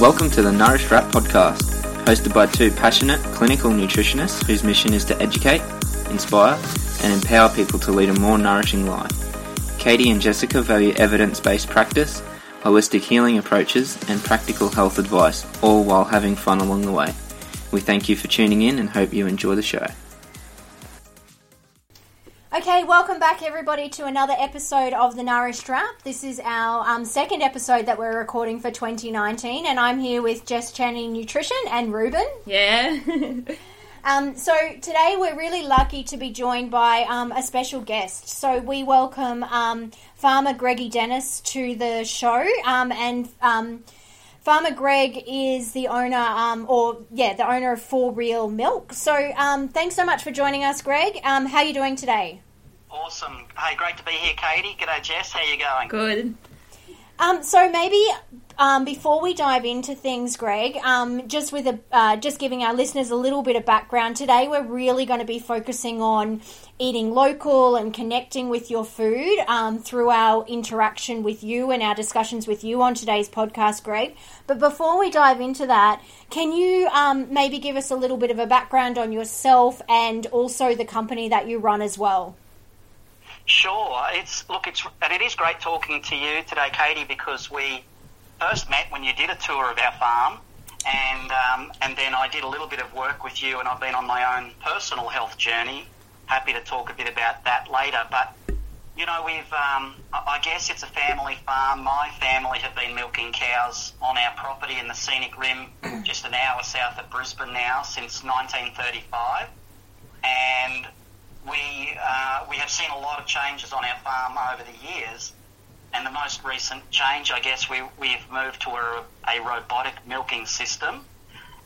Welcome to the Nourished Rat podcast, hosted by two passionate clinical nutritionists whose mission is to educate, inspire, and empower people to lead a more nourishing life. Katie and Jessica value evidence based practice, holistic healing approaches, and practical health advice, all while having fun along the way. We thank you for tuning in and hope you enjoy the show. Okay, welcome back everybody to another episode of the Nourished Wrap. This is our um, second episode that we're recording for 2019, and I'm here with Jess Channing Nutrition and Ruben. Yeah. Um, so today we're really lucky to be joined by um, a special guest. So we welcome um, Farmer Greggie Dennis to the show, um, and um, Farmer Greg is the owner, um, or yeah, the owner of 4 Real Milk. So thanks so much for joining us, Greg. how are you doing today? Awesome. Hey, great to be here, Katie. G'day, Jess. How you going? Good. Um, so maybe um, before we dive into things, Greg, um, just with a uh, just giving our listeners a little bit of background today, we're really going to be focusing on eating local and connecting with your food um, through our interaction with you and our discussions with you on today's podcast, Greg. But before we dive into that, can you um, maybe give us a little bit of a background on yourself and also the company that you run as well? Sure. It's look, it's and it is great talking to you today, Katie, because we first met when you did a tour of our farm, and um, and then I did a little bit of work with you, and I've been on my own personal health journey. Happy to talk a bit about that later, but. You know, we've, um, I guess it's a family farm. My family have been milking cows on our property in the scenic rim, just an hour south of Brisbane now, since 1935. And we uh, we have seen a lot of changes on our farm over the years, and the most recent change, I guess, we we've moved to a, a robotic milking system.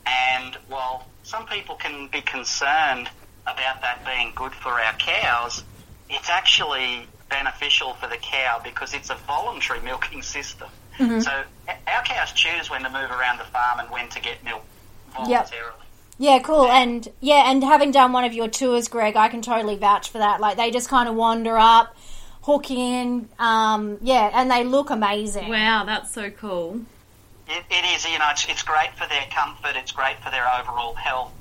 And while some people can be concerned about that being good for our cows, it's actually beneficial for the cow because it's a voluntary milking system. Mm-hmm. So our cows choose when to move around the farm and when to get milk voluntarily. Yep. Yeah, cool. And yeah, and having done one of your tours, Greg, I can totally vouch for that. Like they just kind of wander up, hook in, um, yeah, and they look amazing. Wow, that's so cool. It, it is, you know, it's, it's great for their comfort. It's great for their overall health.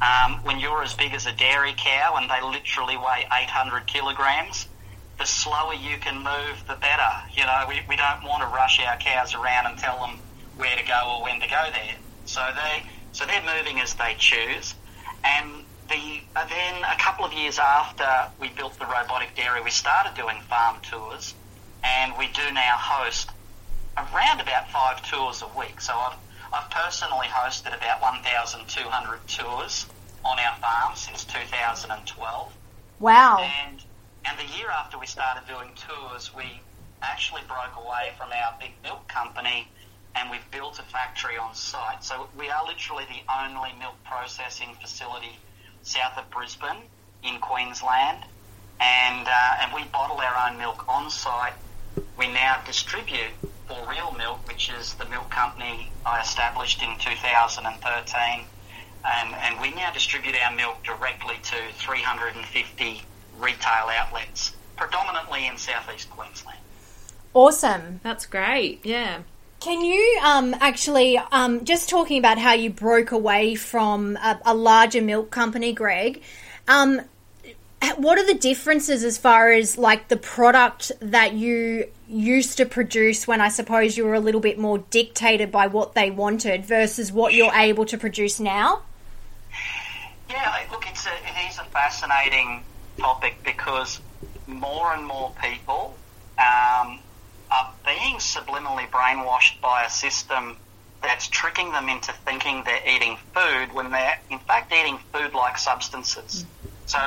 Um, when you're as big as a dairy cow and they literally weigh 800 kilograms, the slower you can move, the better. You know, we, we don't want to rush our cows around and tell them where to go or when to go there. So they so they're moving as they choose. And the, uh, then a couple of years after we built the robotic dairy, we started doing farm tours, and we do now host around about five tours a week. So I've, I've personally hosted about 1,200 tours on our farm since 2012. Wow. And, and the year after we started doing tours, we actually broke away from our big milk company and we've built a factory on site. So we are literally the only milk processing facility south of Brisbane in Queensland, and uh, and we bottle our own milk on site. We now distribute 4 Real Milk, which is the milk company I established in 2013, and and we now distribute our milk directly to 350 retail outlets, predominantly in southeast Queensland. Awesome. That's great. Yeah. Can you um, actually, um, just talking about how you broke away from a, a larger milk company, Greg, um, what are the differences as far as like the product that you used to produce when I suppose you were a little bit more dictated by what they wanted versus what you're able to produce now? Yeah, look, it's a, it is a fascinating topic because more and more people um, are being subliminally brainwashed by a system that's tricking them into thinking they're eating food when they're in fact eating food like substances. So,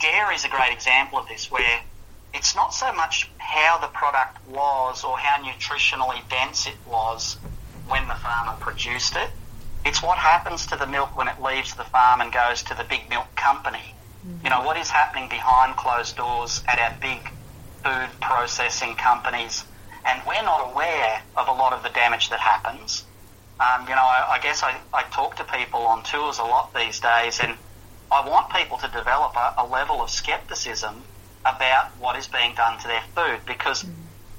dairy is a great example of this where it's not so much how the product was or how nutritionally dense it was when the farmer produced it. It's what happens to the milk when it leaves the farm and goes to the big milk company. You know, what is happening behind closed doors at our big food processing companies, and we're not aware of a lot of the damage that happens. Um, you know, I, I guess I, I, talk to people on tours a lot these days, and I want people to develop a, a level of skepticism about what is being done to their food because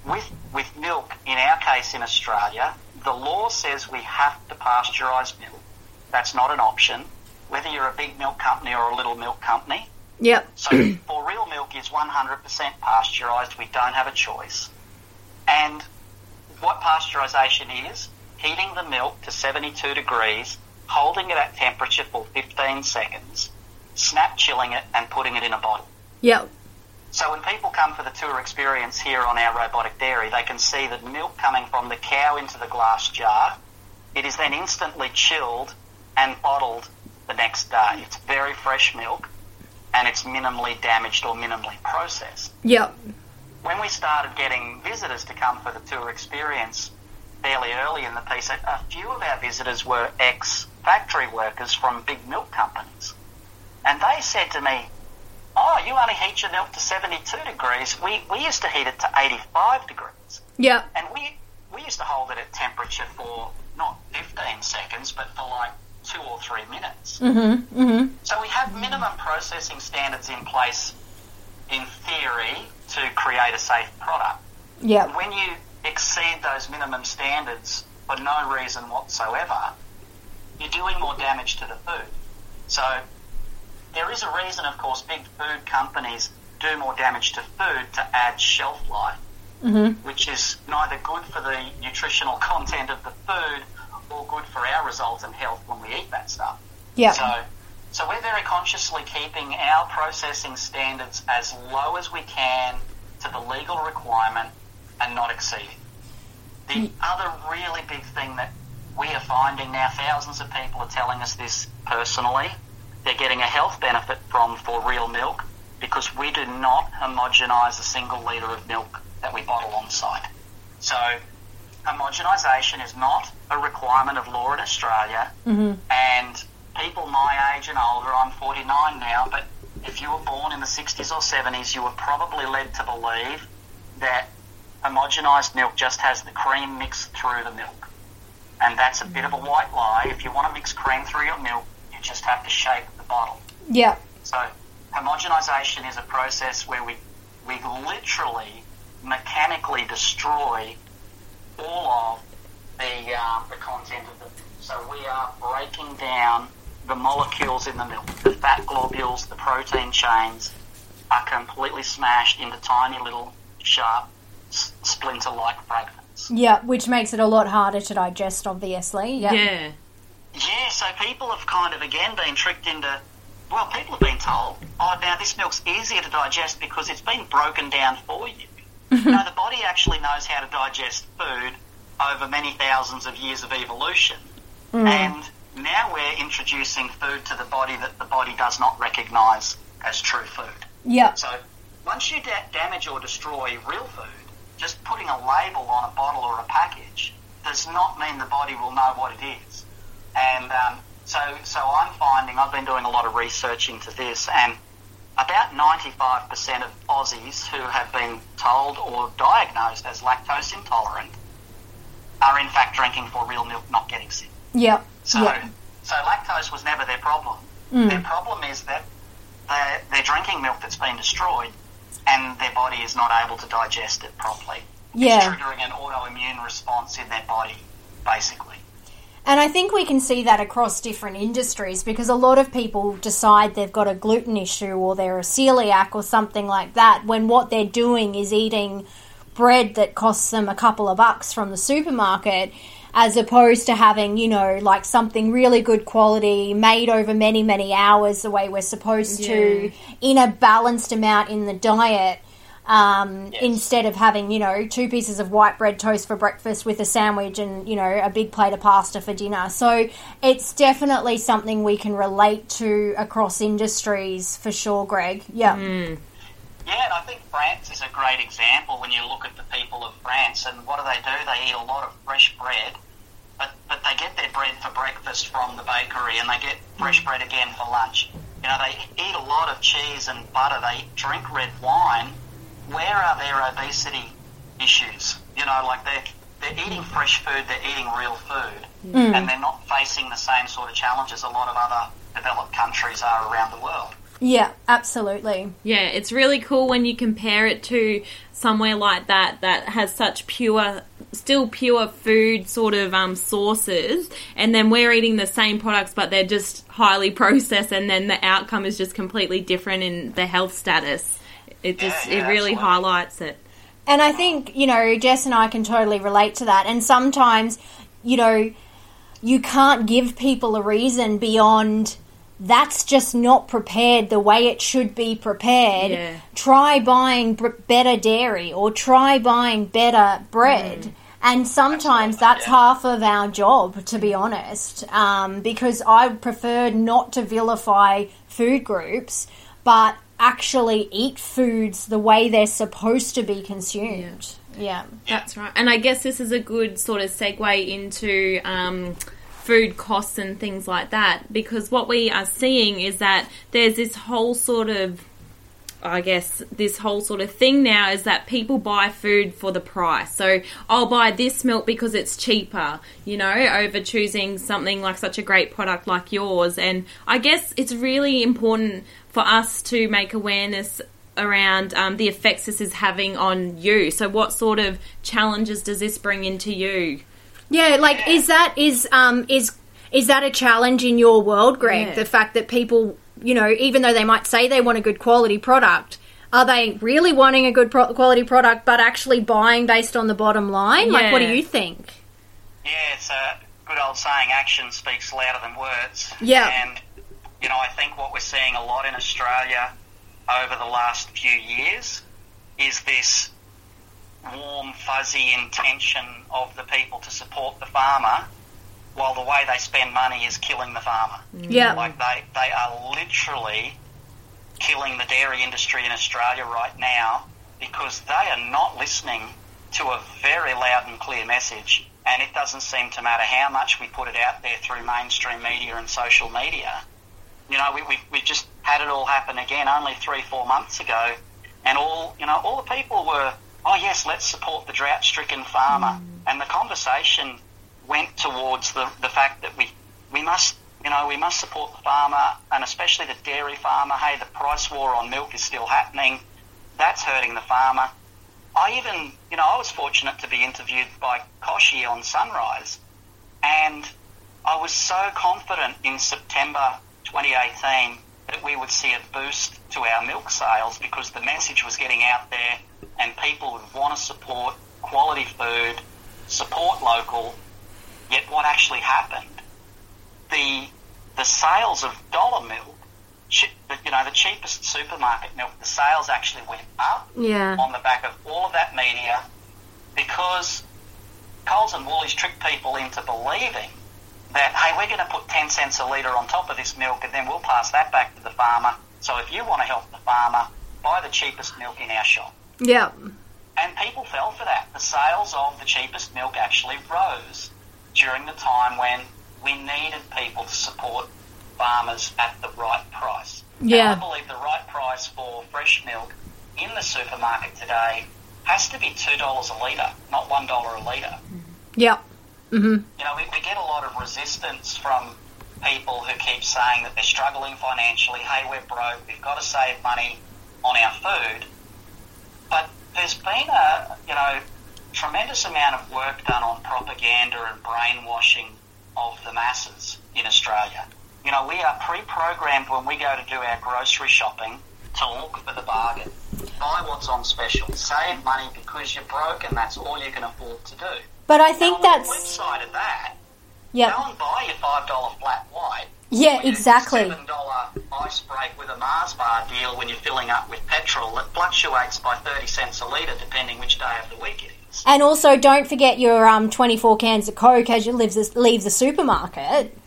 with with milk, in our case in Australia, the law says we have to pasteurise milk. That's not an option, whether you're a big milk company or a little milk company. Yep. So 4 Real Milk is 100% pasteurised. We don't have a choice. And what pasteurisation is, heating the milk to 72 degrees, holding it at temperature for 15 seconds, snap chilling it and putting it in a bottle. Yep. So when people come for the tour experience here on our robotic dairy, they can see that milk coming from the cow into the glass jar, it is then instantly chilled and bottled the next day. It's very fresh milk and it's minimally damaged or minimally processed. Yep. When we started getting visitors to come for the tour experience fairly early in the piece, a, few of our visitors were ex-factory workers from big milk companies. And they said to me, oh, you only heat your milk to 72 degrees. We, we used to heat it to 85 degrees. Yep. And we, we used to hold it at temperature for not 15 seconds, but for like two or three minutes. Mm-hmm. Mm-hmm. So we have minimum processing standards in place in theory to create a safe product. Yep. When you exceed those minimum standards for no reason whatsoever, you're doing more damage to the food. So there is a reason, of course, big food companies do more damage to food to add shelf life, Mm-hmm. which is neither good for the nutritional content of the food or good for our results and health when we eat that stuff. Yep. So, so we're very consciously keeping our processing standards as low as we can to the legal requirement and not exceeding. The mm. other really big thing that we are finding now, thousands of people are telling us this personally, they're getting a health benefit from 4 Real Milk because we do not homogenise a single litre of milk that we bottle on site. So homogenisation is not a requirement of law in Australia Mm-hmm. and people my age and older, I'm 49 now, but if you were born in the 60s or 70s, you were probably led to believe that homogenised milk just has the cream mixed through the milk. And that's a bit of a white lie. If you want to mix cream through your milk, you just have to shake the bottle. Yep. So homogenisation is a process where we, we literally mechanically destroy all of the, um, the content of the milk. So we are breaking down the molecules in the milk. The fat globules, the protein chains are completely smashed into tiny little sharp s- splinter-like fragments. Yep. Which makes it a lot harder to digest, obviously. Yep. Yeah. Yeah, so people have kind of again been tricked into. Well, people have been told, oh, now this milk's easier to digest because it's been broken down for you. No, the body actually knows how to digest food over many thousands of years of evolution. And now we're introducing food to the body that the body does not recognise as true food. Yep. So once you da- damage or destroy real food, just putting a label on a bottle or a package does not mean the body will know what it is. And um, so, so I'm finding I've been doing a lot of research into this, and about 95% of Aussies who have been told or diagnosed as lactose intolerant are in fact drinking 4 Real Milk, not getting sick. Yep. So, Yep. so lactose was never their problem. Mm. Their problem is that they're, they're drinking milk that's been destroyed, and their body is not able to digest it properly. Yeah. It's triggering an autoimmune response in their body, basically. And I think we can see that across different industries because a lot of people decide they've got a gluten issue or they're a celiac or something like that when what they're doing is eating bread that costs them a couple of bucks from the supermarket as opposed to having, you know, like something really good quality made over many, many hours the way we're supposed to in a balanced amount in the diet. Um, Yes. instead of having, you know, two pieces of white bread toast for breakfast with a sandwich and, you know, a big plate of pasta for dinner. So it's definitely something we can relate to across industries for sure, Greg. Yeah. Yeah, and I think France is a great example when you look at the people of France and what do they do? They eat a lot of fresh bread, but, but they get their bread for breakfast from the bakery and they get fresh bread again for lunch. You know, they eat a lot of cheese and butter, they drink red wine. Where are their obesity issues? You know, like they're, they're eating fresh food, they're eating real food, and they're not facing the same sort of challenges a lot of other developed countries are around the world. Yeah, absolutely. Yeah, it's really cool when you compare it to somewhere like that that has such pure still pure food sort of um, sources, and then we're eating the same products, but they're just highly processed, and then the outcome is just completely different in the health status. It just Yeah, yeah, it really absolutely. highlights it. And I think, you know, Jess and I can totally relate to that. And sometimes, you know, you can't give people a reason beyond that's just not prepared the way it should be prepared. Yeah. Try buying b- better dairy or try buying better bread. And sometimes Absolutely, that's yeah. half of our job, to be honest, um, because I prefer not to vilify food groups, but actually eat foods the way they're supposed to be consumed. Yeah. That's right. And I guess this is a good sort of segue into um, food costs and things like that because what we are seeing is that there's this whole sort of I guess this whole sort of thing now is that people buy food for the price. So I'll buy this milk because it's cheaper, you know, over choosing something like such a great product like yours. And I guess it's really important for us to make awareness around um, the effects this is having on you. So what sort of challenges does this bring into you? Yeah, like is that is um is is that a challenge in your world, Greg? Yeah. The fact that people, you know, even though they might say they want a good quality product, are they really wanting a good pro- quality product but actually buying based on the bottom line? Like what do you think? Yeah, it's a good old saying, action speaks louder than words. Yeah. And, you know, I think what we're seeing a lot in Australia over the last few years is this warm, fuzzy intention of the people to support the farmer while the way they spend money is killing the farmer. Mm. Yeah. Like they, they are literally killing the dairy industry in Australia right now because they are not listening to a very loud and clear message. And it doesn't seem to matter how much we put it out there through mainstream media and social media. You know, we, we, we just had it all happen again only three, four months ago. And all, you know, all the people were, oh yes, let's support the drought stricken farmer. And the conversation went towards the, the fact that we, we must, you know, we must support the farmer and especially the dairy farmer. Hey, the price war on milk is still happening. That's hurting the farmer. I even, you know, I was fortunate to be interviewed by Kochie on Sunrise, and I was so confident in September 2018 that we would see a boost to our milk sales because the message was getting out there and people would want to support quality food, support local. Yet what actually happened? The the sales of dollar milk, you know, the cheapest supermarket milk, the sales actually went up Yeah. on the back of all of that media because Coles and Woolies tricked people into believing that, hey, we're going to put 10 cents a litre on top of this milk and then we'll pass that back to the farmer. So if you want to help the farmer, buy the cheapest milk in our shop. Yeah. And people fell for that. The sales of the cheapest milk actually rose during the time when we needed people to support farmers at the right price. Yeah. And I believe the right price for fresh milk in the supermarket today has to be $2 a litre, not $1 a litre. Yeah. Mm-hmm. You know, we, we get a lot of resistance from people who keep saying that they're struggling financially. Hey, we're broke. We've got to save money on our food. But there's been a, you know, tremendous amount of work done on propaganda and brainwashing of the masses in Australia. You know, we are pre-programmed when we go to do our grocery shopping to look for the bargain. Buy what's on special. Save money because you're broke and that's all you can afford to do. But I think on the flip that's side of that, yeah. Go and buy your five dollar flat white. Yeah, exactly. Seven dollar ice break with a Mars bar deal when you're filling up with petrol that fluctuates by thirty cents a litre depending which day of the week it is. And also, don't forget your um, 24 cans of Coke as you leave the, leave the supermarket.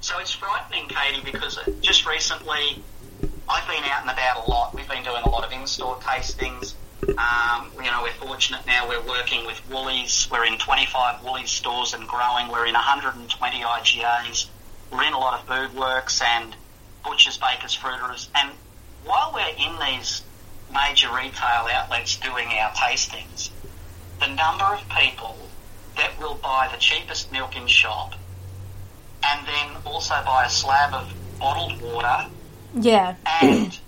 So it's frightening, Katie, because just recently I've been out and about a lot. We've been doing a lot of in-store tastings. Um, you know, we're fortunate now. We're working with Woolies. We're in 25 Woolies stores and growing. We're in 120 IGAs. We're in a lot of FoodWorks and butchers, bakers, fruiterers. And while we're in these major retail outlets doing our tastings, the number of people that will buy the cheapest milk in shop and then also buy a slab of bottled water Yeah. and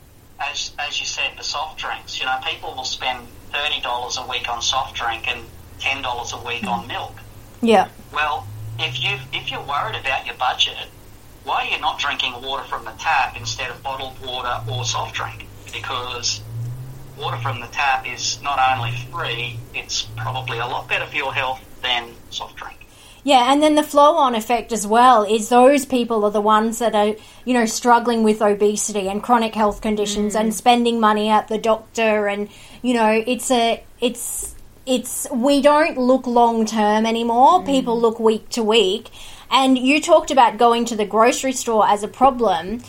as, as you said, the soft drinks. You know, people will spend thirty dollars a week on soft drink, and ten dollars a week on milk. Yeah. Well, if you if you're worried about your budget, why are you not drinking water from the tap instead of bottled water or soft drink? Because water from the tap is not only free, it's probably a lot better for your health than soft drink. Yeah, and then the flow on effect as well is those people are the ones that are, you know, struggling with obesity and chronic health conditions and spending money at the doctor and, you know, it's a it's it's we don't look long term anymore. People look week to week. And you talked about going to the grocery store as a problem.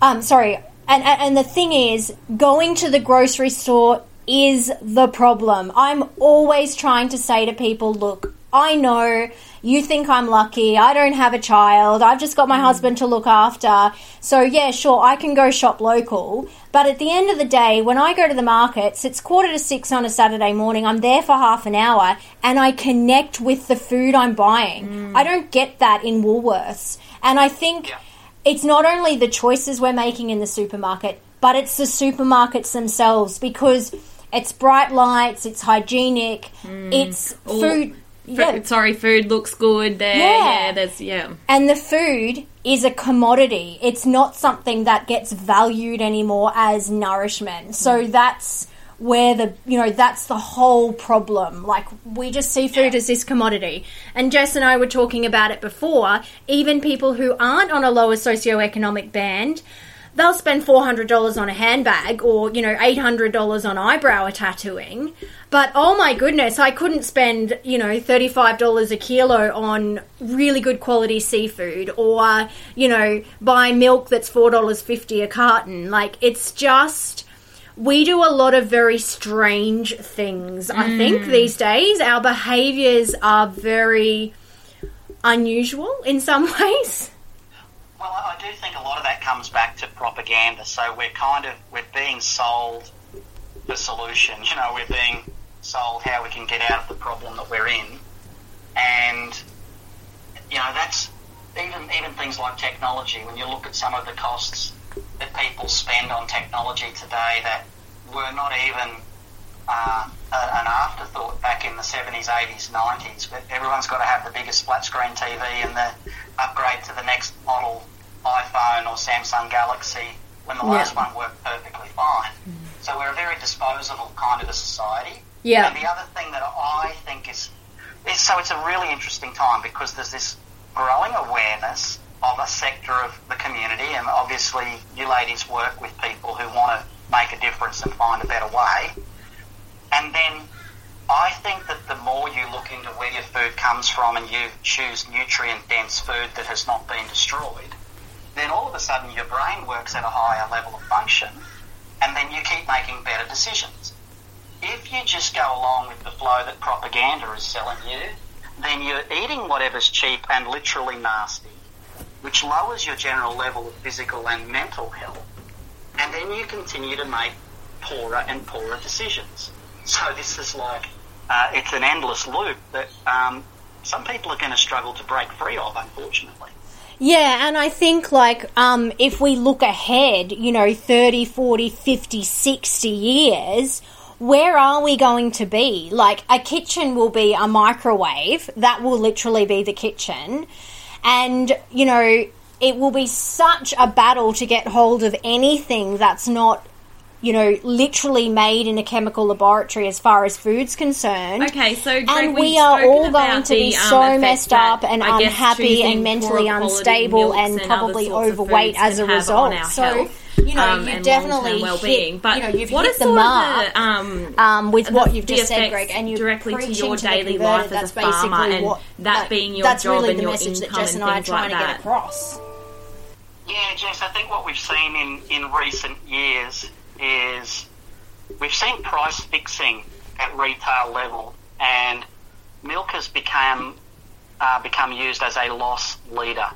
Um, sorry, and, and and the thing is, going to the grocery store is the problem. I'm always trying to say to people, look, I know you think I'm lucky. I don't have a child. I've just got my mm. husband to look after. So, yeah, sure, I can go shop local. But at the end of the day, when I go to the markets, it's quarter to six on a Saturday morning. I'm there for half an hour and I connect with the food I'm buying. Mm. I don't get that in Woolworths. And I think Yeah. it's not only the choices we're making in the supermarket, but it's the supermarkets themselves because it's bright lights, it's hygienic, mm. it's food. Yeah, Sorry, food looks good there. Yeah. Yeah, there's yeah. and the food is a commodity. It's not something that gets valued anymore as nourishment. Mm. So that's where the you know that's the whole problem. Like we just see food as this commodity. And Jess and I were talking about it before. Even people who aren't on a lower socioeconomic band. They'll spend four hundred dollars on a handbag, or you know, eight hundred dollars on eyebrow tattooing. But oh my goodness, I couldn't spend you know thirty five dollars a kilo on really good quality seafood, or you know, buy milk that's four dollars fifty a carton. Like it's just we do a lot of very strange things. I mm. think these days our behaviors are very unusual in some ways. Well, I do think a lot of that comes back to propaganda. So we're kind of we're being sold the solution. You know, we're being sold how we can get out of the problem that we're in, and you know that's even even things like technology. When you look at some of the costs that people spend on technology today, that were not even uh, an afterthought back in the 70s, 80s, 90s. But everyone's got to have the biggest flat screen TV and the upgrade to the next model iPhone or Samsung Galaxy when the last one worked perfectly fine. So we're a very disposable kind of a society. Yeah. And the other thing that I think is, is so it's a really interesting time because there's this growing awareness of a sector of the community, and obviously you ladies work with people who want to make a difference and find a better way. And then I think that the more you look into where your food comes from and you choose nutrient dense food that has not been destroyed, then all of a sudden your brain works at a higher level of function and then you keep making better decisions. If you just go along with the flow that propaganda is selling you, then you're eating whatever's cheap and literally nasty, which lowers your general level of physical and mental health, and then you continue to make poorer and poorer decisions. So this is like, uh, it's an endless loop that um, some people are going to struggle to break free of, unfortunately. Yeah, and I think like um, if we look ahead, you know, 30, 40, 50, 60 years, where are we going to be? Like a kitchen will be a microwave, that will literally be the kitchen. And, you know, it will be such a battle to get hold of anything that's not you know, literally made in a chemical laboratory as far as food's concerned. Okay, so Greg, and we've are all going to be the, um, so messed up and unhappy and mentally unstable milks and probably overweight as a result. So, health, you know, um, you and definitely long-term well-being. hit, But you know, you've what hit the sort mark. the, um, um, with what you've just said, Greg, and you directly to preaching your to the daily converted, life as a farmer and what, that like, being your that's job really and the your message that income Jess and and I are trying like to get across. Yeah, Jess, I think what we've seen in, in recent years is we've seen price fixing at retail level, and milk has become uh, become used as a loss leader.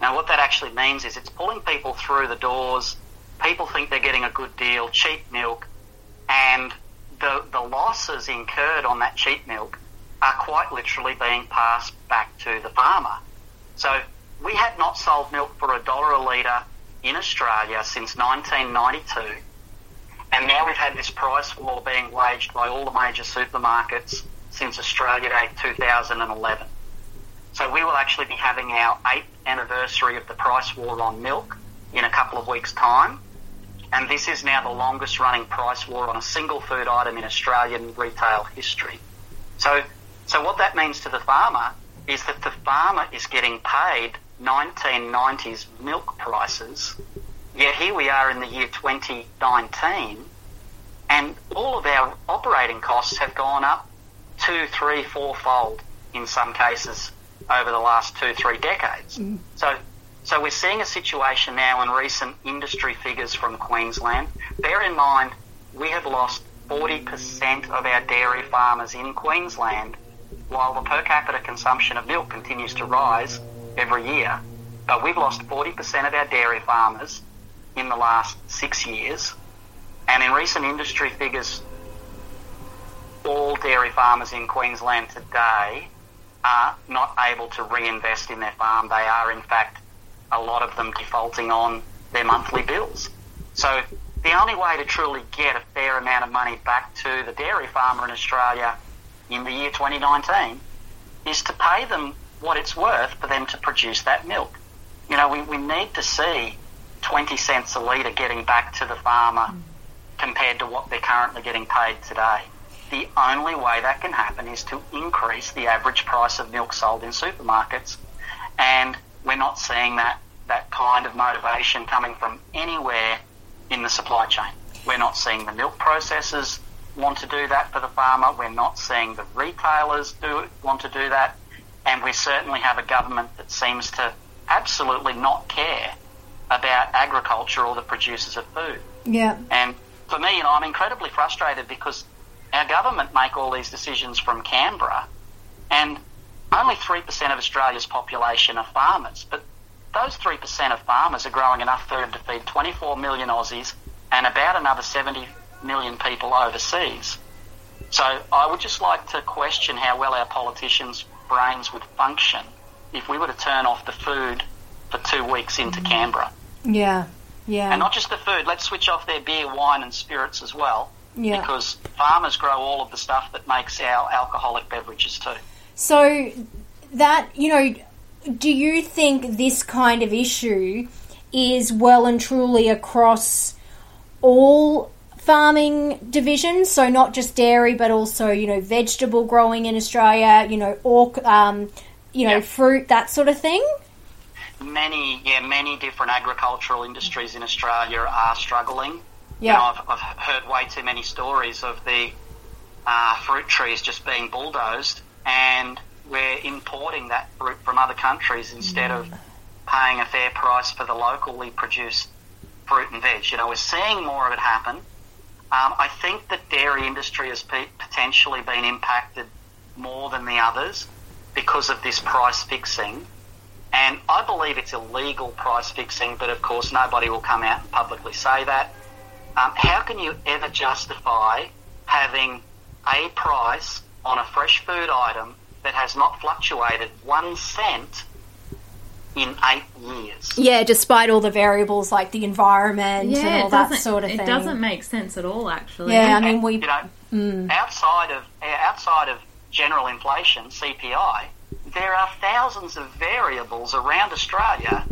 Now, what that actually means is it's pulling people through the doors. People think they're getting a good deal, cheap milk, and the the losses incurred on that cheap milk are quite literally being passed back to the farmer. So we had not sold milk for a dollar a litre in Australia since 1992, and now we've had this price war being waged by all the major supermarkets since Australia Day 2011. So we will actually be having our eighth anniversary of the price war on milk in a couple of weeks' time. And this is now the longest running price war on a single food item in Australian retail history. So, so what that means to the farmer is that the farmer is getting paid 1990s milk prices, yet here we are in the year 2019, and all of our operating costs have gone up two, three, fourfold in some cases over the last two, three decades. Mm. So, so we're seeing a situation now in recent industry figures from Queensland. Bear in mind, we have lost 40% of our dairy farmers in Queensland while the per capita consumption of milk continues to rise every year. But we've lost 40% of our dairy farmers in the last six years. And in recent industry figures, all dairy farmers in Queensland today are not able to reinvest in their farm. They are, in fact, a lot of them defaulting on their monthly bills. So the only way to truly get a fair amount of money back to the dairy farmer in Australia in the year 2019 is to pay them what it's worth for them to produce that milk. You know, we, we need to see 20 cents a litre getting back to the farmer compared to what they're currently getting paid today. The only way that can happen is to increase the average price of milk sold in supermarkets. And we're not seeing that, that kind of motivation coming from anywhere in the supply chain. We're not seeing the milk processors want to do that for the farmer. We're not seeing the retailers do want to do that. And we certainly have a government that seems to absolutely not care about agriculture or the producers of food. Yeah. And for me, you know, I'm incredibly frustrated because our government make all these decisions from Canberra, and only 3% of Australia's population are farmers. But those 3% of farmers are growing enough food to feed 24 million Aussies and about another 70 million people overseas. So I would just like to question how well our politicians' brains would function if we were to turn off the food for two weeks into mm-hmm. Canberra. Yeah, yeah. And not just the food, let's switch off their beer, wine, and spirits as well. Yeah. Because farmers grow all of the stuff that makes our alcoholic beverages too. So, that, you know, do you think this kind of issue is well and truly across all farming divisions? So, not just dairy, but also, you know, vegetable growing in Australia, you know, or, um, you know, fruit, that sort of thing? Many, yeah, many different agricultural industries in Australia are struggling. Yeah. You know, I've, I've heard way too many stories of the uh, fruit trees just being bulldozed, and we're importing that fruit from other countries instead of paying a fair price for the locally produced fruit and veg. You know, we're seeing more of it happen. Um, I think the dairy industry has pe- potentially been impacted more than the others because of this price fixing. And I believe it's illegal price fixing, but of course nobody will come out and publicly say that. Um, how can you ever justify having a price on a fresh food item that has not fluctuated one cent in eight years? Yeah, despite all the variables like the environment Yeah, and all it that doesn't, sort of thing. it doesn't make sense at all, actually. Yeah, I mean, we. you know, outside of outside of general inflation (CPI), there are thousands of variables around Australia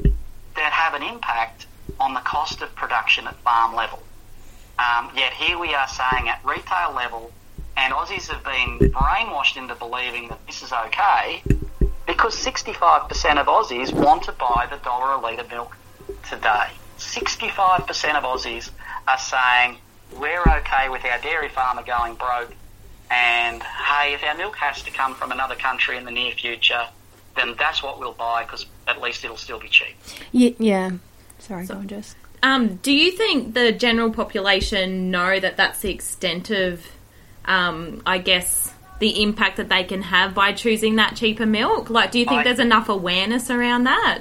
that have an impact on the cost of production at farm level. Um, yet here we are saying at retail level, and Aussies have been brainwashed into believing that this is okay because 65% of Aussies want to buy the dollar a litre milk today. 65% of Aussies are saying we're okay with our dairy farmer going broke and hey, if our milk has to come from another country in the near future, then that's what we'll buy because at least it'll still be cheap. Ye- yeah. Sorry, go on, Jess. Um, do you think the general population know that that's the extent of, um, I guess, the impact that they can have by choosing that cheaper milk? Like, do you think I- there's enough awareness around that?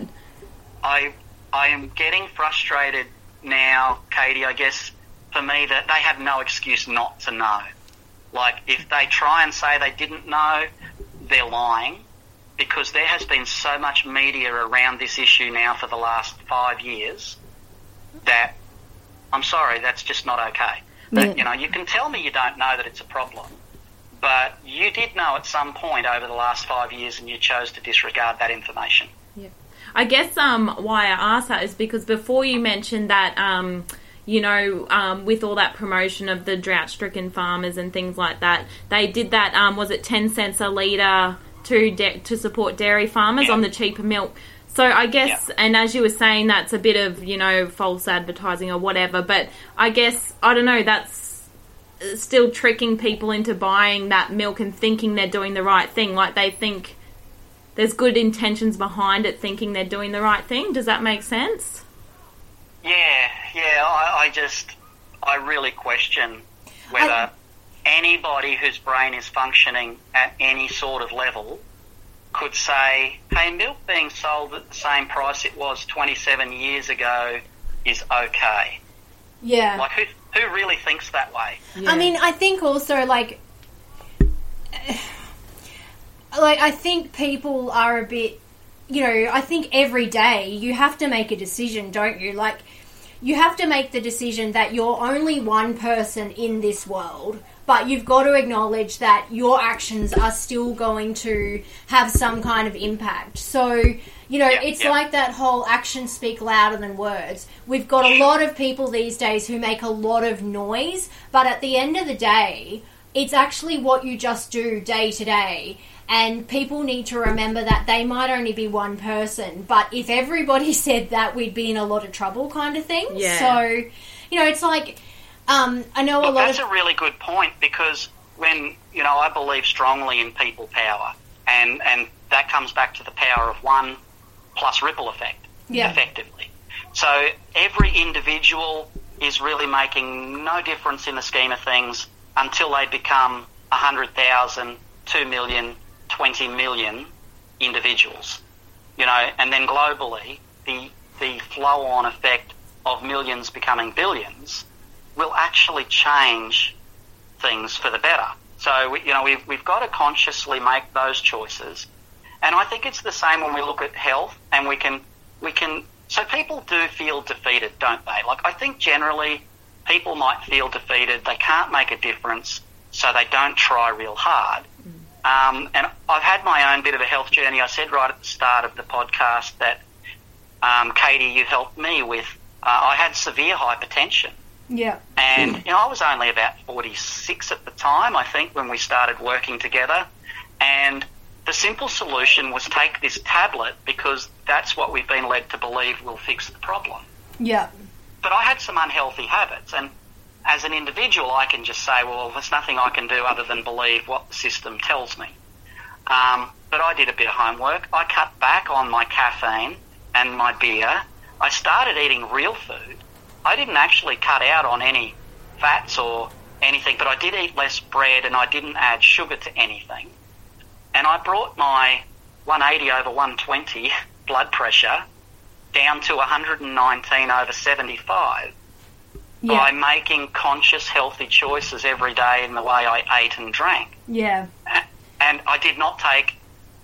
I I am getting frustrated now, Katie. I guess for me that they have no excuse not to know. Like if they try and say they didn't know, they're lying because there has been so much media around this issue now for the last five years that I'm sorry, that's just not okay. But Yeah. you know, you can tell me you don't know that it's a problem, but you did know at some point over the last five years and you chose to disregard that information. Yeah. I guess um, why I asked that is because before you mentioned that, um, you know, um, with all that promotion of the drought-stricken farmers and things like that, they did that. Um, was it ten cents a litre to de- to support dairy farmers Yeah. on the cheaper milk? So I guess, Yeah. and as you were saying, that's a bit of you know false advertising or whatever. But I guess I don't know. That's still tricking people into buying that milk and thinking they're doing the right thing. Like they think there's good intentions behind it, thinking they're doing the right thing. Does that make sense? Yeah, yeah. I, I just, I really question whether I- anybody whose brain is functioning at any sort of level could say, "Hey, milk being sold at the same price it was 27 years ago is okay." Yeah. Like, who who really thinks that way? I mean, I think also like, like I think people are a bit, you know, I think every day you have to make a decision, don't you? Like, you have to make the decision that you're only one person in this world, but you've got to acknowledge that your actions are still going to have some kind of impact. So, you know, Yeah, it's yeah. like that whole actions speak louder than words. We've got a lot of people these days who make a lot of noise, but at the end of the day, it's actually what you just do day to day. And people need to remember that they might only be one person, but if everybody said that, we'd be in a lot of trouble, kind of thing. Yeah. So, you know, it's like um, I know a Look, lot that's of a really good point because when you know I believe strongly in people power, and and that comes back to the power of one plus ripple effect, Yeah. effectively. So every individual is really making no difference in the scheme of things until they become 100,000, 2 million, 20 million individuals. You know, and then globally, the, the flow on effect of millions becoming billions will actually change things for the better. So, we, you know, we've, we've got to consciously make those choices. And I think it's the same when we look at health and we can, we can, so people do feel defeated, don't they? Like, I think generally people might feel defeated, they can't make a difference, so they don't try real hard. Mm. Um, and I've had my own bit of a health journey. I said right at the start of the podcast that, um, Katie, you helped me with, uh, I had severe hypertension. yeah, And you know, I was only about 46 at the time, I think, when we started working together. And the simple solution was take this tablet because that's what we've been led to believe will fix the problem. yeah, But I had some unhealthy habits, and as an individual, I can just say, well, there's nothing I can do other than believe what the system tells me. Um, but I did a bit of homework. I cut back on my caffeine and my beer. I started eating real food. I didn't actually cut out on any fats or anything, but I did eat less bread and I didn't add sugar to anything. And I brought my 180 over 120 blood pressure down to 119 over 75 yeah, by making conscious, healthy choices every day in the way I ate and drank. yeah. And I did not take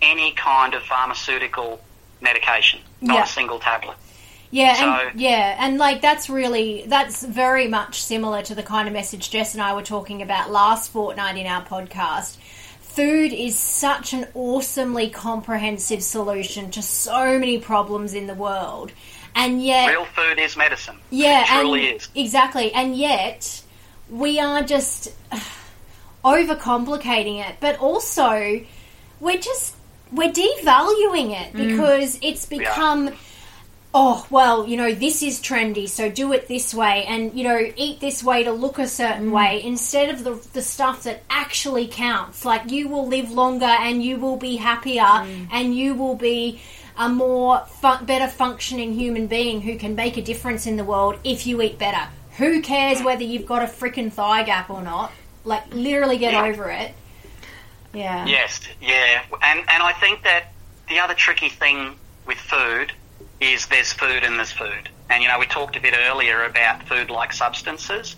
any kind of pharmaceutical medication, not Yeah. a single tablet. Yeah, So- and yeah, and like that's really that's very much similar to the kind of message Jess and I were talking about last fortnight in our podcast. Food is such an awesomely comprehensive solution to so many problems in the world. And yet Real food is medicine. yeah, it truly and is. exactly. And yet we are just overcomplicating it, but also we're just we're devaluing it mm. because it's become oh well you know this is trendy so do it this way. And you know eat this way to look a certain mm. way instead of the, the stuff that actually counts. Like you will live longer and you will be happier mm. and you will be a more fun- better functioning human being who can make a difference in the world if you eat better who cares whether you've got a freaking thigh gap or not like literally get Yeah. over it yeah Yes, yeah. And, and I think that the other tricky thing with food is there's food and there's food. And, you know, we talked a bit earlier about food like substances.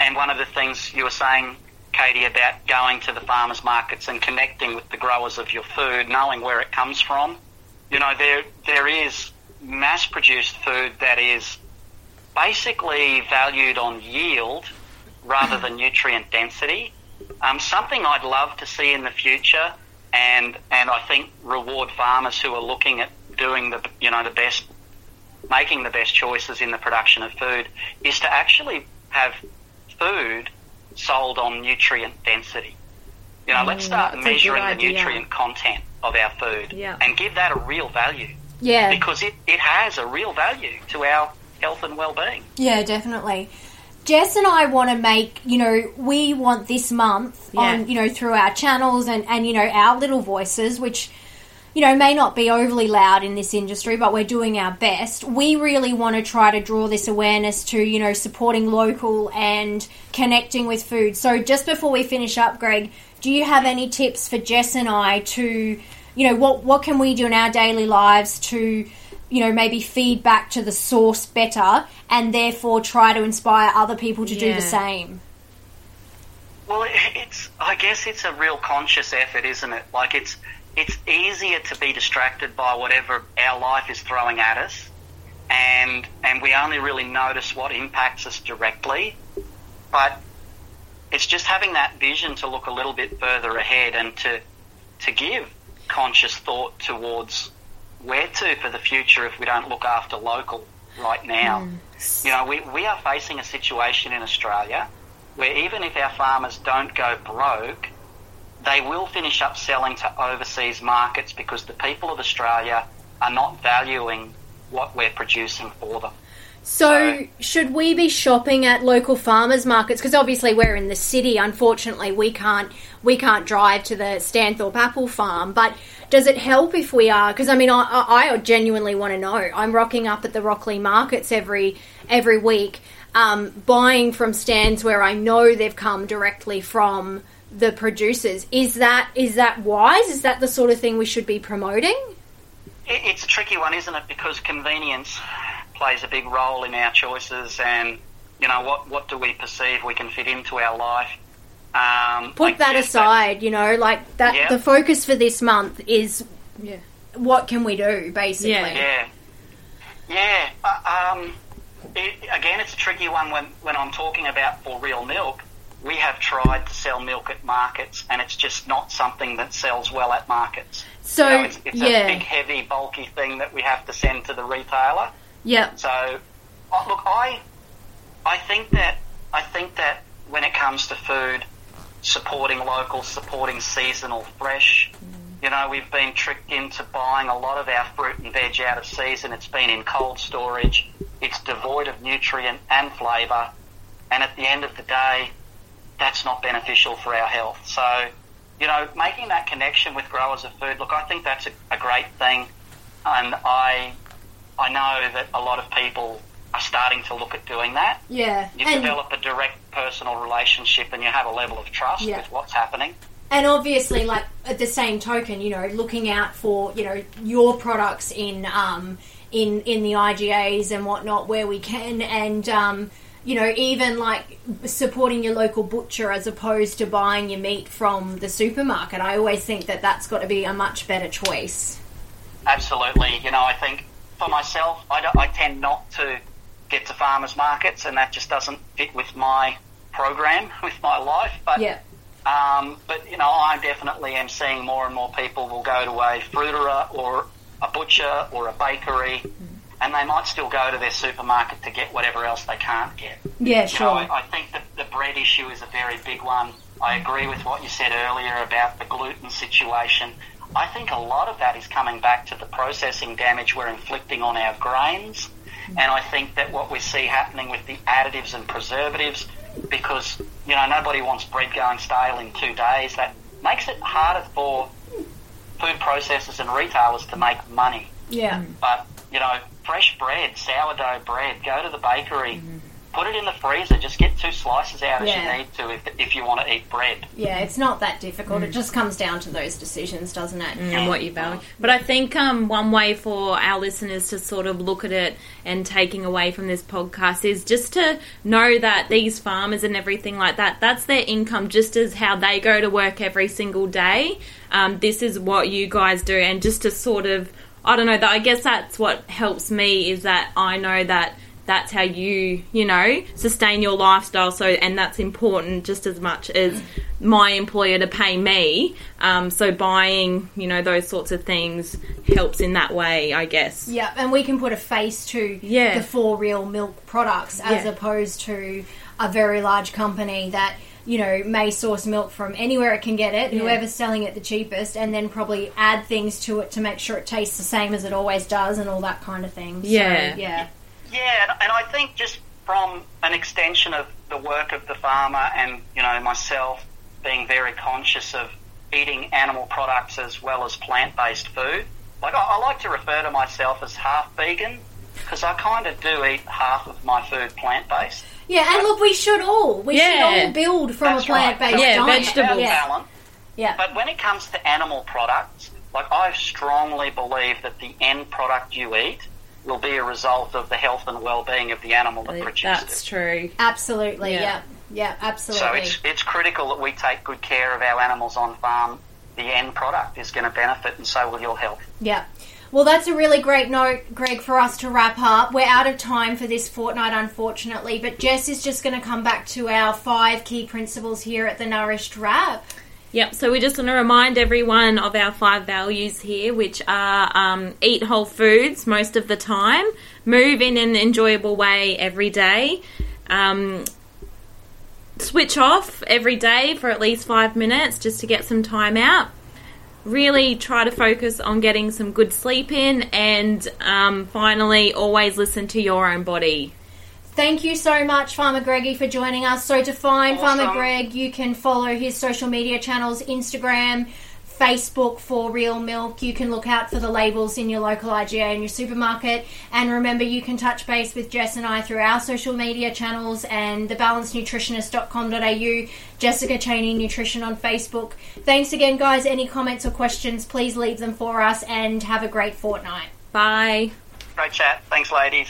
And one of the things you were saying, Katie, about going to the farmers markets and connecting with the growers of your food, knowing where it comes from. You know, there there is mass produced food that is basically valued on yield rather than nutrient density. Um, something I'd love to see in the future, and and I think reward farmers who are looking at doing the you know the best, making the best choices in the production of food, is to actually have food sold on nutrient density. You know, let's start that's a good measuring the idea. nutrient content of our food Yeah. and give that a real value Yeah. because it, it has a real value to our health and well-being. Yeah, definitely. Jess and I want to make, you know, we want this month Yeah. on, you know, through our channels and, and, you know, our little voices, which, you know, may not be overly loud in this industry, but we're doing our best. We really want to try to draw this awareness to, you know, supporting local and connecting with food. So just before we finish up, Greg, do you have any tips for Jess and I to, you know, what, what can we do in our daily lives to, you know, maybe feed back to the source better and therefore try to inspire other people to do the same. Well, it's I guess it's a real conscious effort, isn't it? Like it's it's easier to be distracted by whatever our life is throwing at us, and and we only really notice what impacts us directly. But it's just having that vision to look a little bit further ahead and to to give conscious thought towards where to for the future if we don't look after local right now. Mm. You know, we, we are facing a situation in Australia where even if our farmers don't go broke, they will finish up selling to overseas markets because the people of Australia are not valuing what we're producing for them. So, should we be shopping at local farmers markets? Because obviously we're in the city. Unfortunately, we can't we can't drive to the Stanthorpe apple farm. But does it help if we are? Because I mean, I, I I genuinely want to know. I'm rocking up at the Rocklea markets every every week, um, buying from stands where I know they've come directly from the producers. Is that is that wise? Is that the sort of thing we should be promoting? It, it's a tricky one, isn't it? Because convenience plays a big role in our choices and, you know, what, what do we perceive we can fit into our life. Um, I put that guess aside, you know, like that. Yeah. The focus for this month is Yeah. what can we do, basically. Yeah. Yeah, yeah. Uh, um, it, again, it's a tricky one when when I'm talking about 4 Real Milk. We have tried to sell milk at markets, and it's just not something that sells well at markets. So You know, it's, it's yeah, a big, heavy, bulky thing that we have to send to the retailer. Yeah, So, look, I, I think that I think that when it comes to food, supporting local, supporting seasonal, fresh. Mm. You know, we've been tricked into buying a lot of our fruit and veg out of season. It's been in cold storage. It's devoid of nutrient and flavour, and at the end of the day, that's not beneficial for our health. So, you know, making that connection with growers of food. Look, I think that's a, a great thing, and I I know that a lot of people are starting to look at doing that. yeah, You and develop a direct personal relationship and you have a level of trust Yeah. with what's happening. and obviously, like at the same token, you know, looking out for you know your products in um in in the IGAs and whatnot where we can, and um. You know, even like supporting your local butcher as opposed to buying your meat from the supermarket. I always think that that's got to be a much better choice. Absolutely. You know, I think for myself, I, don't- I tend not to get to farmers markets and that just doesn't fit with my program, with my life. But Yeah, Um, but you know, I definitely am seeing more and more people will go to a fruiterer or a butcher or a bakery, and they might still go to their supermarket to get whatever else they can't get. yeah, You know, sure. I, I think that the bread issue is a very big one. I agree with what you said earlier about the gluten situation. I think a lot of that is coming back to the processing damage we're inflicting on our grains. And I think that what we see happening with the additives and preservatives, because, you know, nobody wants bread going stale in two days, that makes it harder for food processors and retailers to make money. yeah. But, you know, fresh bread, sourdough bread, go to the bakery, mm-hmm. Put it in the freezer, just get two slices out as you need to if, if you want to eat bread. Yeah, it's not that difficult. It just comes down to those decisions, doesn't it? and what you value. But I think um, one way for our listeners to sort of look at it and taking away from this podcast is just to know that these farmers and everything like that, that's their income just as how they go to work every single day. Um, this is what you guys do. And just to sort of, I don't know, that I guess that's what helps me is that I know that that's how you, you know, sustain your lifestyle. So, and that's important just as much as my employer to pay me. Um, so, buying, you know, those sorts of things helps in that way, I guess. Yeah, and we can put a face to Yeah. the 4 Real Milk products as Yeah. opposed to a very large company that you know may source milk from anywhere it can get it, Yeah. whoever's selling it the cheapest, and then probably add things to it to make sure it tastes the same as it always does, and all that kind of thing. So, Yeah. Yeah, Yeah, and- and I think just from an extension of the work of the farmer and, you know, myself being very conscious of eating animal products as well as plant-based food, like I, I like to refer to myself as half vegan because I kind of do eat half of my food plant-based. yeah. And look, we should all we should all build from That's a plant based right. Yeah, diet. vegetables. Yeah, Talent. yeah. But when it comes to animal products, like I strongly believe that the end product you eat will be a result of the health and well-being of the animal that produced That's it. That's true. Absolutely, Yeah. yeah, yeah, So it's it's critical that we take good care of our animals on farm. The end product is going to benefit, and so will your health. Yeah. Well, that's a really great note, Greg, for us to wrap up. We're out of time for this fortnight, unfortunately, but Jess is just going to come back to our five key principles here at the Nourished Wrap. Yep, so we just want to remind everyone of our five values here, which are um, eat whole foods most of the time, move in an enjoyable way every day, um, switch off every day for at least five minutes just to get some time out. Really try to focus on getting some good sleep in, and um, finally, always listen to your own body. Thank you so much, Farmer Greggie, for joining us. So, to find Farmer Awesome. Greg, you can follow his social media channels Instagram, Facebook 4 Real Milk. You can look out for the labels in your local IGA and your supermarket. And remember, you can touch base with Jess and I through our social media channels and thebalancednutritionist.com.au, Jessica Cheney Nutrition on Facebook. Thanks again, guys. Any comments or questions, please leave them for us and have a great fortnight. Bye. Great chat. Thanks, ladies.